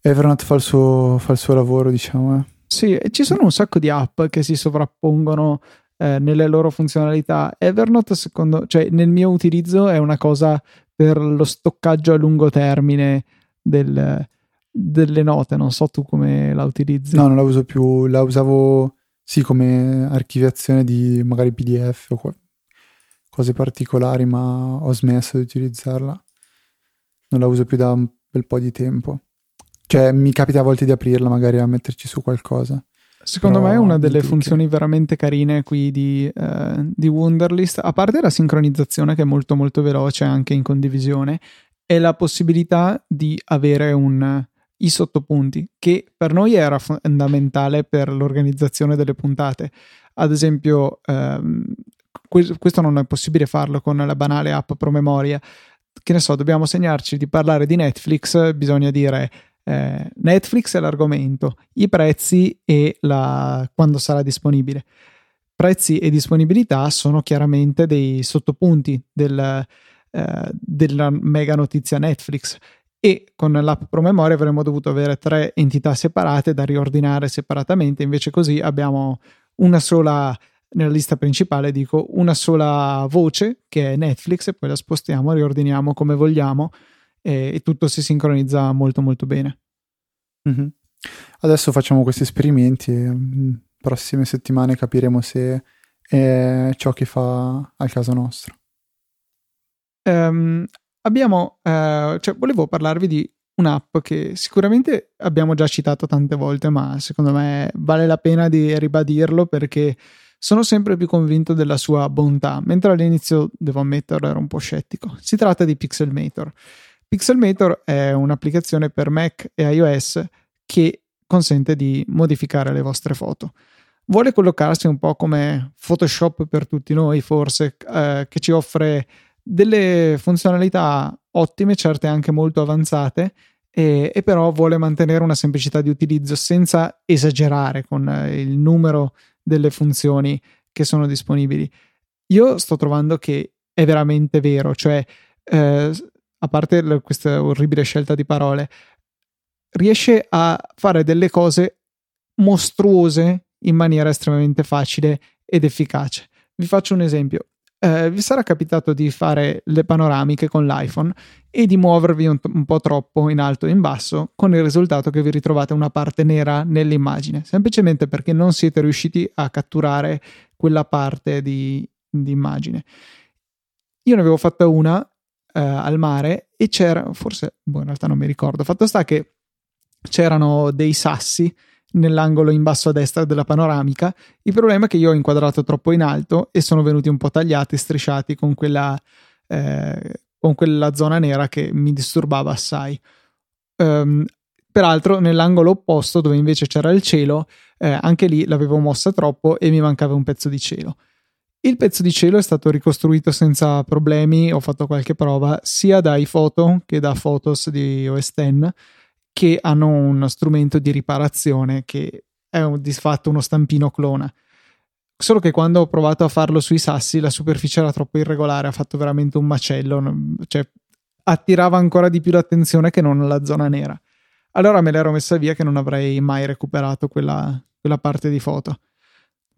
Evernote fa il suo, fa il suo lavoro, diciamo. eh. Sì, e ci sono un sacco di app che si sovrappongono eh, nelle loro funzionalità. Evernote, secondo, cioè nel mio utilizzo, è una cosa per lo stoccaggio a lungo termine del- delle note. Non so tu come la utilizzi. No, non la uso più, la usavo sì come archiviazione di magari PDF o qua- cose particolari, ma ho smesso di utilizzarla. Non la uso più da un bel po' di tempo. Cioè, mi capita a volte di aprirla, magari a metterci su qualcosa. Secondo me è una delle funzioni veramente carine qui di, uh, di Wunderlist, a parte la sincronizzazione che è molto molto veloce anche in condivisione, è la possibilità di avere un, i sottopunti, che per noi era fondamentale per l'organizzazione delle puntate. Ad esempio, ehm, questo non è possibile farlo con la banale app promemoria. Che ne so, dobbiamo segnarci di parlare di Netflix, bisogna dire eh, Netflix è l'argomento, i prezzi e la, quando sarà disponibile. Prezzi e disponibilità sono chiaramente dei sottopunti del, eh, della mega notizia Netflix e con l'app promemoria avremmo dovuto avere tre entità separate da riordinare separatamente, invece così abbiamo una sola nella lista principale dico una sola voce che è Netflix e poi la spostiamo, riordiniamo come vogliamo e, e tutto si sincronizza molto molto bene. Mm-hmm. Adesso facciamo questi esperimenti e mm, prossime settimane capiremo se è ciò che fa al caso nostro. Um, abbiamo, uh, cioè, volevo parlarvi di un'app che sicuramente abbiamo già citato tante volte, ma secondo me vale la pena di ribadirlo perché sono sempre più convinto della sua bontà, mentre all'inizio, devo ammetterlo, ero un po' scettico. Si tratta di Pixelmator. Pixelmator è un'applicazione per Mac e iOS che consente di modificare le vostre foto. Vuole collocarsi un po' come Photoshop per tutti noi, forse, eh, che ci offre delle funzionalità ottime, certe anche molto avanzate, e, e, però vuole mantenere una semplicità di utilizzo senza esagerare con eh, il numero delle funzioni che sono disponibili. Io sto trovando che è veramente vero, cioè, eh, a parte questa orribile scelta di parole, riesce a fare delle cose mostruose in maniera estremamente facile ed efficace. Vi faccio un esempio eh, vi sarà capitato di fare le panoramiche con l'iPhone e di muovervi un, un, po' troppo in alto e in basso, con il risultato che vi ritrovate una parte nera nell'immagine, semplicemente perché non siete riusciti a catturare quella parte di, di immagine. Io ne avevo fatta una eh, al mare e c'era, forse, boh, in realtà non mi ricordo, fatto sta che c'erano dei sassi nell'angolo in basso a destra della panoramica. Il problema è che io ho inquadrato troppo in alto e sono venuti un po' tagliati, strisciati con quella, eh, con quella zona nera che mi disturbava assai. Um, peraltro, nell'angolo opposto, dove invece c'era il cielo, eh, anche lì l'avevo mossa troppo e mi mancava un pezzo di cielo. Il pezzo di cielo è stato ricostruito senza problemi, ho fatto qualche prova, sia dai foto che da Photos di OS X che hanno uno strumento di riparazione che è un, di fatto uno stampino clona. Solo che quando ho provato a farlo sui sassi la superficie era troppo irregolare, ha fatto veramente un macello, cioè attirava ancora di più l'attenzione che non la zona nera. Allora me l'ero messa via che non avrei mai recuperato quella, quella parte di foto.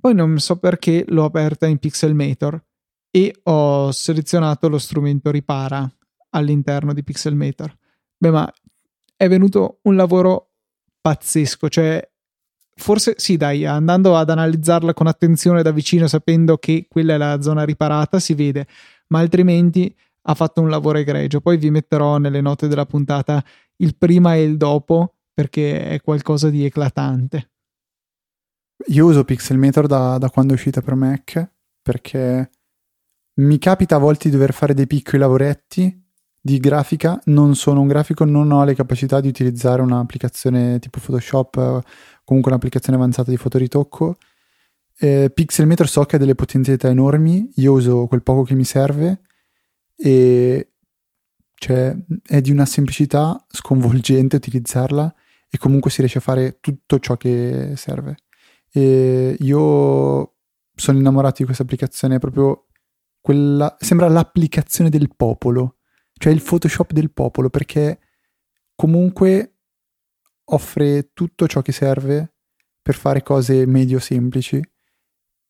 Poi non so perché l'ho aperta in Pixelmator e ho selezionato lo strumento ripara all'interno di Pixelmator. Beh, ma è venuto un lavoro pazzesco, cioè forse sì dai, andando ad analizzarla con attenzione da vicino sapendo che quella è la zona riparata si vede, ma altrimenti ha fatto un lavoro egregio. Poi vi metterò nelle note della puntata il prima e il dopo perché è qualcosa di eclatante. Io uso Pixelmator da, da quando è uscita per Mac perché mi capita a volte di dover fare dei piccoli lavoretti di grafica, non sono un grafico, non ho le capacità di utilizzare un'applicazione tipo Photoshop, o comunque un'applicazione avanzata di fotoritocco. Eh, Pixelmator so che ha delle potenzialità enormi, io uso quel poco che mi serve e cioè, è di una semplicità sconvolgente utilizzarla e comunque si riesce a fare tutto ciò che serve. E io sono innamorato di questa applicazione, è proprio quella, sembra l'applicazione del popolo cioè il Photoshop del popolo, perché comunque offre tutto ciò che serve per fare cose medio semplici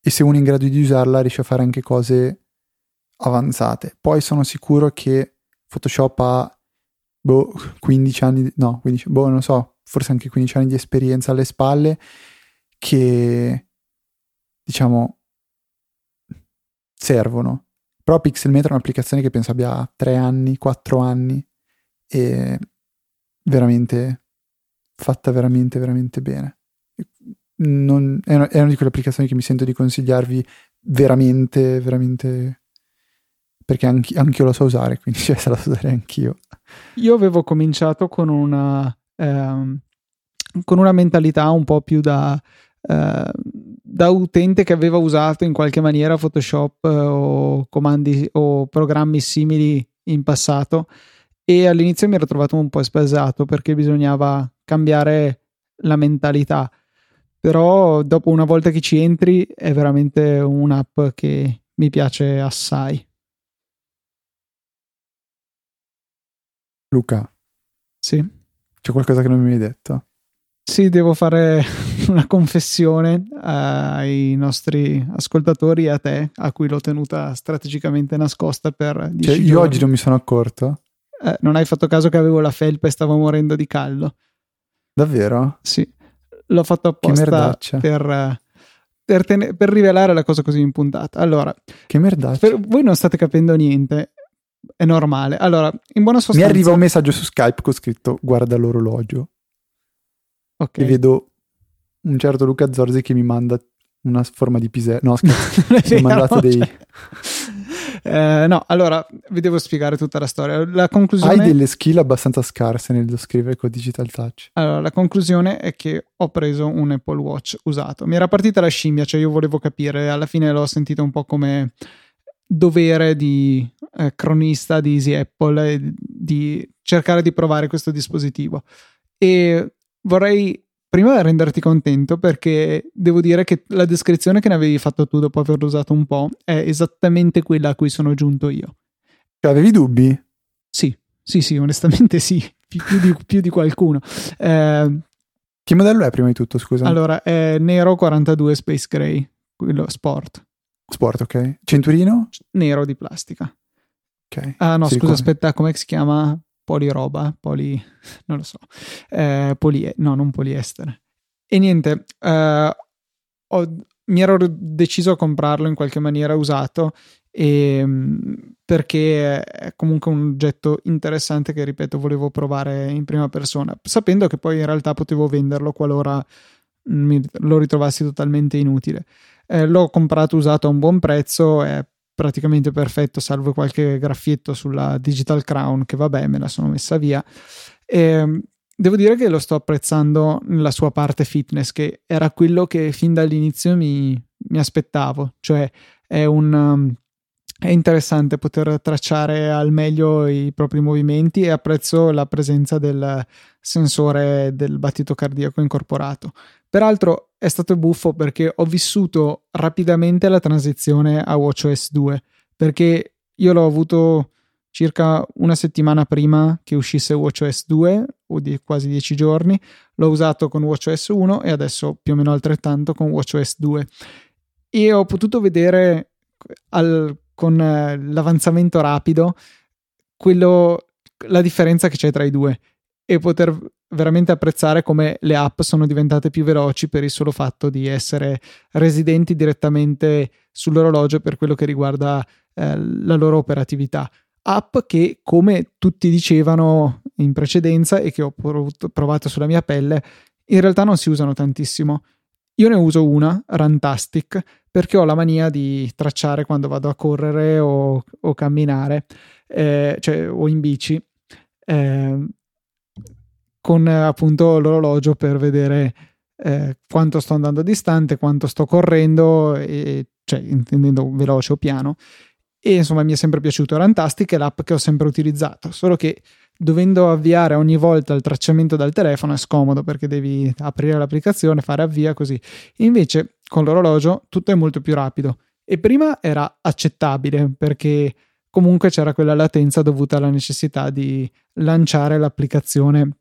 e se uno è in grado di usarla riesce a fare anche cose avanzate. Poi sono sicuro che Photoshop ha boh, 15 anni, no, 15, boh, non so, forse anche 15 anni di esperienza alle spalle che diciamo servono però Pixelmeter è un'applicazione che penso abbia 3 anni, 4 anni e veramente fatta veramente, veramente bene. non, è, una, è una di quelle applicazioni che mi sento di consigliarvi veramente, veramente perché anche, io la so usare, quindi cioè, se la so usare anch'io. Io avevo cominciato con una, ehm, con una mentalità un po' più da, da utente che aveva usato in qualche maniera Photoshop eh, o comandi o programmi simili in passato e all'inizio mi ero trovato un po' spaesato perché bisognava cambiare la mentalità. Però dopo una volta che ci entri è veramente un'app che mi piace assai. Luca. Sì. C'è qualcosa che non mi hai detto sì, devo fare una confessione ai nostri ascoltatori e a te, a cui l'ho tenuta strategicamente nascosta per cioè, io oggi non mi sono accorto. Eh, non hai fatto caso che avevo la felpa e stavo morendo di caldo. Davvero? Sì, l'ho fatto apposta per, per, ten- per, rivelare la cosa così in puntata. Allora, che merdaccia. Voi non state capendo niente. È normale. Allora, in buona sostanza. Mi arriva un messaggio su Skype con scritto guarda l'orologio. Ok. E vedo un certo Luca Zorzi che mi manda una forma di pisello. No, scherzo. mi ha mandato dei. Cioè... Eh, no, allora vi devo spiegare tutta la storia. La conclusione... Hai delle skill abbastanza scarse nello scrivere con Digital Touch. Allora, la conclusione è che ho preso un Apple Watch usato. Mi era partita la scimmia, cioè io volevo capire, alla fine l'ho sentito un po' come dovere di eh, cronista di Easy Apple di cercare di provare questo dispositivo. E vorrei prima renderti contento perché devo dire che la descrizione che ne avevi fatto tu dopo averlo usato un po' è esattamente quella a cui sono giunto io. Cioè, avevi dubbi? Sì, sì, sì, onestamente sì, più, più, di, più di, qualcuno. Eh, che modello è prima di tutto, scusa? Allora, è nero 42 Space Gray, quello sport. Sport, ok. Centurino? Nero di plastica. Ok. Ah no, scusa, aspetta, come si chiama? Poliroba, poli, non lo so, eh, polie, no, non poliestere. E niente, eh, ho, mi ero deciso a comprarlo in qualche maniera usato e, ehm, perché è comunque un oggetto interessante che, ripeto, volevo provare in prima persona, sapendo che poi in realtà potevo venderlo qualora mi, lo ritrovassi totalmente inutile. Eh, l'ho comprato usato a un buon prezzo, è praticamente perfetto, salvo qualche graffietto sulla Digital Crown, che vabbè, me la sono messa via. E ehm, devo dire che lo sto apprezzando nella sua parte fitness, che era quello che fin dall'inizio mi, mi aspettavo, cioè è un. Um, è interessante poter tracciare al meglio i propri movimenti e apprezzo la presenza del sensore del battito cardiaco incorporato. Peraltro è stato buffo perché ho vissuto rapidamente la transizione a WatchOS 2 perché io l'ho avuto circa una settimana prima che uscisse WatchOS 2 o di quasi dieci giorni l'ho usato con WatchOS 1 e adesso più o meno altrettanto con WatchOS 2 e ho potuto vedere al, con eh, l'avanzamento rapido quello, la differenza che c'è tra i due e poter veramente apprezzare come le app sono diventate più veloci per il solo fatto di essere residenti direttamente sull'orologio per quello che riguarda eh, la loro operatività. App che, come tutti dicevano in precedenza e che ho provato sulla mia pelle, in realtà non si usano tantissimo. Io ne uso una, Rantastic, perché ho la mania di tracciare quando vado a correre o, o camminare, eh, cioè o in bici. Eh, con appunto l'orologio per vedere eh, quanto sto andando distante, quanto sto correndo, e, cioè intendendo veloce o piano. E insomma mi è sempre piaciuto. Rantastic è l'app che ho sempre utilizzato, solo che dovendo avviare ogni volta il tracciamento dal telefono è scomodo perché devi aprire l'applicazione, fare avvia così. Invece con l'orologio tutto è molto più rapido. E prima era accettabile perché comunque c'era quella latenza dovuta alla necessità di lanciare l'applicazione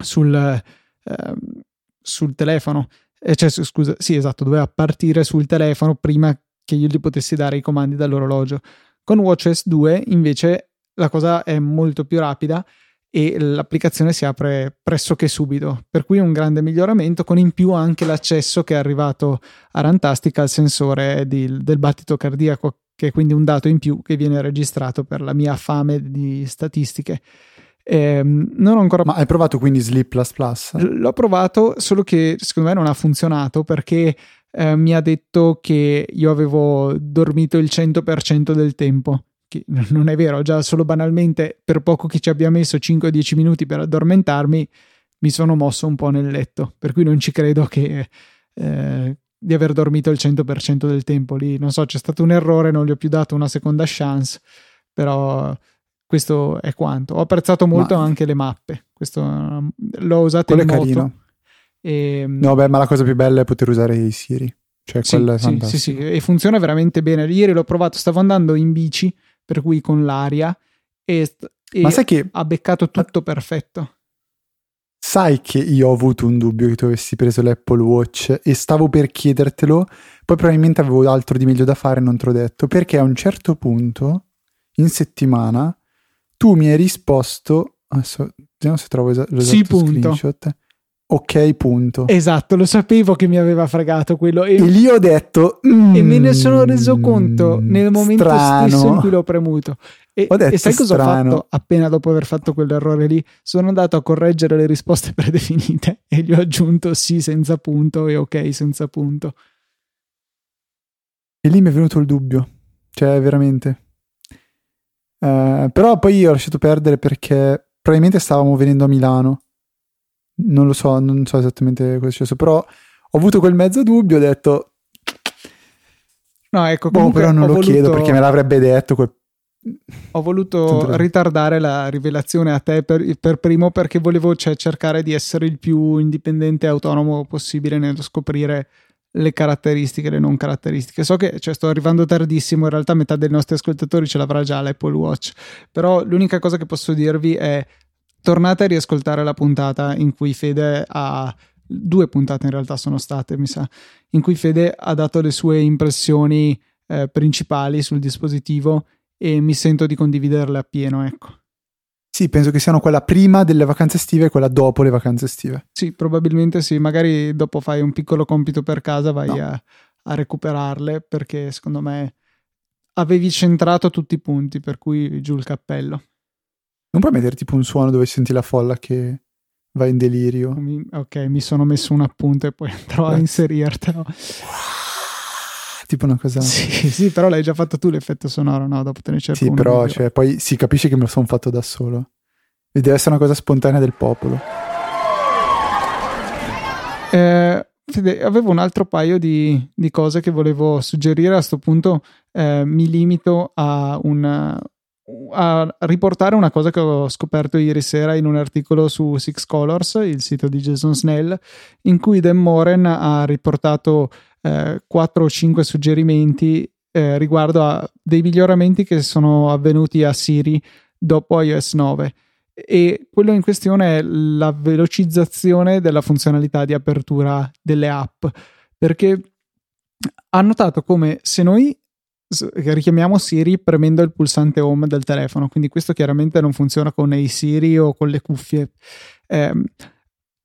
sul, eh, sul telefono. Eh, cioè, scusa, sì, esatto, doveva partire sul telefono prima che io gli potessi dare i comandi dall'orologio. Con WatchOS 2 invece la cosa è molto più rapida e l'applicazione si apre pressoché subito, per cui un grande miglioramento con in più anche l'accesso che è arrivato a Rantastic al sensore di, del battito cardiaco, che è quindi un dato in più che viene registrato per la mia fame di statistiche. Eh, non ho ancora... Ma hai provato quindi Sleep Plus Plus? L'ho provato, solo che secondo me non ha funzionato perché eh, mi ha detto che io avevo dormito il 100% del tempo. Che non è vero, già solo banalmente per poco che ci abbia messo 5-10 minuti per addormentarmi, mi sono mosso un po' nel letto. Per cui non ci credo che, eh, di aver dormito il 100% del tempo lì. Non so, c'è stato un errore, non gli ho più dato una seconda chance, però questo è quanto. Ho apprezzato molto ma... anche le mappe. Questo l'ho usato Quello in moto. Carino. E, no, beh, ma la cosa più bella è poter usare i Siri. Cioè, sì, quello è sì, sì, sì, e funziona veramente bene. Ieri l'ho provato, stavo andando in bici, per cui con l'aria, e, e ma sai che... ha beccato tutto perfetto. Sai che io ho avuto un dubbio che tu avessi preso l'Apple Watch e stavo per chiedertelo, poi probabilmente avevo altro di meglio da fare e non te l'ho detto, perché a un certo punto, in settimana, tu mi hai risposto, adesso vediamo se trovo es- l'esatto sì, screenshot, ok punto. Esatto, lo sapevo che mi aveva fregato quello. E, e lì ho detto... Mm, e me ne sono reso conto nel momento strano. stesso in cui l'ho premuto. E, e sai cosa strano. ho fatto appena dopo aver fatto quell'errore lì? Sono andato a correggere le risposte predefinite e gli ho aggiunto sì senza punto e ok senza punto. E lì mi è venuto il dubbio, cioè veramente. Uh, però poi io ho lasciato perdere perché probabilmente stavamo venendo a Milano. Non lo so, non so esattamente cosa è successo, però ho avuto quel mezzo dubbio, ho detto... No, ecco, boh, però non lo voluto... chiedo perché me l'avrebbe detto quel... Ho voluto ritardare la rivelazione a te per, per primo perché volevo cioè, cercare di essere il più indipendente e autonomo possibile nello scoprire le caratteristiche le non caratteristiche. So che cioè, sto arrivando tardissimo, in realtà metà dei nostri ascoltatori ce l'avrà già l'Apple Watch, però l'unica cosa che posso dirvi è tornate a riascoltare la puntata in cui Fede ha due puntate in realtà sono state, mi sa, in cui Fede ha dato le sue impressioni eh, principali sul dispositivo e mi sento di condividerle appieno, ecco. Sì, penso che siano quella prima delle vacanze estive e quella dopo le vacanze estive. Sì, probabilmente sì, magari dopo fai un piccolo compito per casa, vai no. a, a recuperarle perché secondo me avevi centrato tutti i punti, per cui giù il cappello. Non puoi mettere tipo un suono dove senti la folla che va in delirio? Mi, ok, mi sono messo un appunto e poi andrò a inserirtelo. Tipo una cosa. Sì, sì, però l'hai già fatto tu l'effetto sonoro, no? Dopo te ne cerco Sì, però cioè, poi si capisce che me lo sono fatto da solo. E deve essere una cosa spontanea del popolo. Eh, avevo un altro paio di, di, cose che volevo suggerire. A questo punto eh, mi limito a una, a riportare una cosa che ho scoperto ieri sera in un articolo su Six Colors, il sito di Jason Snell, in cui Dan Moren ha riportato eh, 4 o 5 suggerimenti eh, riguardo a dei miglioramenti che sono avvenuti a Siri dopo iOS 9 e quello in questione è la velocizzazione della funzionalità di apertura delle app perché ha notato come se noi richiamiamo Siri premendo il pulsante home del telefono, quindi questo chiaramente non funziona con i Siri o con le cuffie. Eh,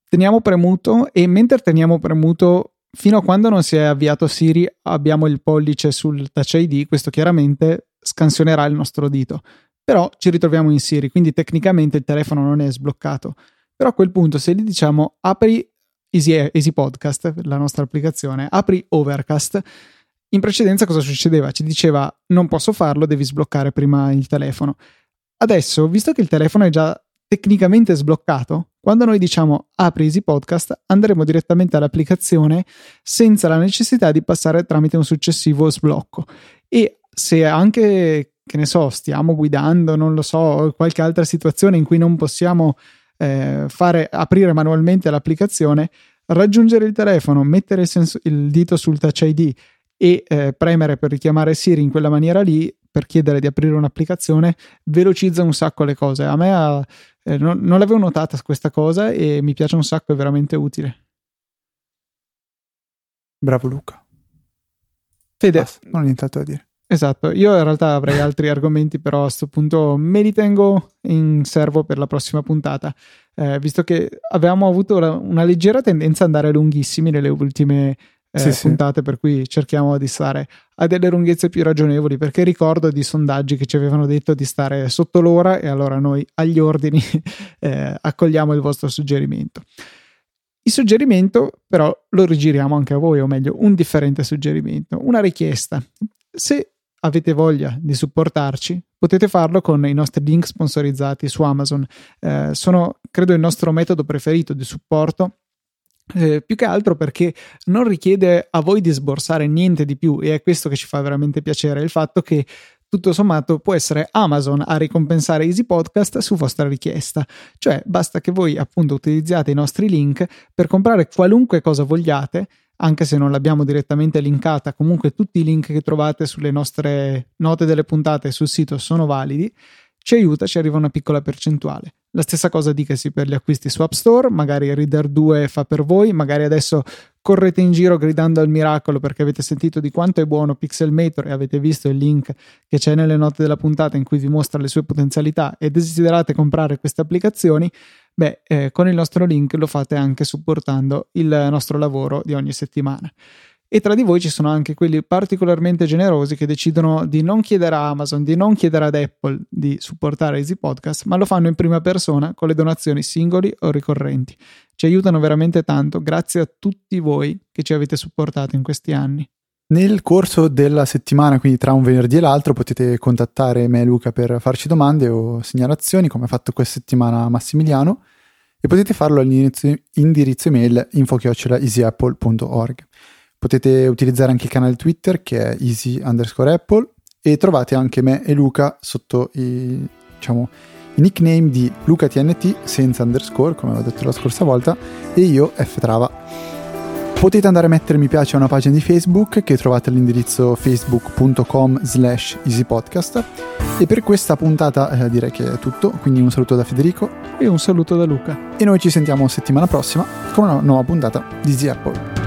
teniamo premuto e mentre teniamo premuto fino a quando non si è avviato Siri abbiamo il pollice sul Touch ID, questo chiaramente scansionerà il nostro dito. Però ci ritroviamo in Siri, quindi tecnicamente il telefono non è sbloccato. Però a quel punto se gli diciamo apri Easy, Easy Podcast, la nostra applicazione, apri Overcast, in precedenza cosa succedeva? Ci diceva non posso farlo, devi sbloccare prima il telefono. Adesso, visto che il telefono è già tecnicamente sbloccato, quando noi diciamo apri Easy Podcast, andremo direttamente all'applicazione senza la necessità di passare tramite un successivo sblocco. E se anche, che ne so, stiamo guidando, non lo so, qualche altra situazione in cui non possiamo eh, fare aprire manualmente l'applicazione, raggiungere il telefono, mettere il, senso, il dito sul Touch ID e eh, premere per richiamare Siri in quella maniera lì per chiedere di aprire un'applicazione velocizza un sacco le cose. A me ha, eh, non, non l'avevo notata questa cosa e mi piace un sacco, è veramente utile. Bravo Luca. Fede, Basta, non ho nient'altro da dire. Esatto, io in realtà avrei altri argomenti, però a questo punto me li tengo in servo per la prossima puntata, eh, visto che avevamo avuto una leggera tendenza ad andare lunghissimi nelle ultime eh, sì, puntate, sì. per cui cerchiamo di stare a delle lunghezze più ragionevoli, perché ricordo di sondaggi che ci avevano detto di stare sotto l'ora e allora noi agli ordini eh, accogliamo il vostro suggerimento. Il suggerimento però lo rigiriamo anche a voi, o meglio, un differente suggerimento, una richiesta. Se avete voglia di supportarci, potete farlo con i nostri link sponsorizzati su Amazon. Eh, sono, credo, il nostro metodo preferito di supporto. Eh, più che altro perché non richiede a voi di sborsare niente di più e è questo che ci fa veramente piacere il fatto che tutto sommato può essere Amazon a ricompensare Easy Podcast su vostra richiesta. Cioè basta che voi appunto utilizziate i nostri link per comprare qualunque cosa vogliate anche se non l'abbiamo direttamente linkata, comunque tutti i link che trovate sulle nostre note delle puntate sul sito sono validi, ci aiuta, ci arriva una piccola percentuale. La stessa cosa dicasi per gli acquisti su App Store, magari Reader 2 fa per voi, magari adesso correte in giro gridando al miracolo perché avete sentito di quanto è buono Pixelmator e avete visto il link che c'è nelle note della puntata in cui vi mostra le sue potenzialità e desiderate comprare queste applicazioni, Beh, eh, con il nostro link lo fate anche supportando il nostro lavoro di ogni settimana. E tra di voi ci sono anche quelli particolarmente generosi che decidono di non chiedere a Amazon, di non chiedere ad Apple di supportare Easy Podcast, ma lo fanno in prima persona con le donazioni singoli o ricorrenti. Ci aiutano veramente tanto, grazie a tutti voi che ci avete supportato in questi anni. Nel corso della settimana, quindi tra un venerdì e l'altro, potete contattare me e Luca per farci domande o segnalazioni, come ha fatto questa settimana Massimiliano, e potete farlo all'indirizzo email info-easyapple.org. Potete utilizzare anche il canale Twitter che è easy underscore apple e trovate anche me e Luca sotto i, diciamo, i nickname di LucaTNT senza underscore, come avevo detto la scorsa volta, e io F Trava. Potete andare a mettere mi piace a una pagina di Facebook che trovate all'indirizzo facebook.com slash easypodcast e per questa puntata eh, direi che è tutto, quindi un saluto da Federico e un saluto da Luca e noi ci sentiamo settimana prossima con una nuova puntata di Easy Apple.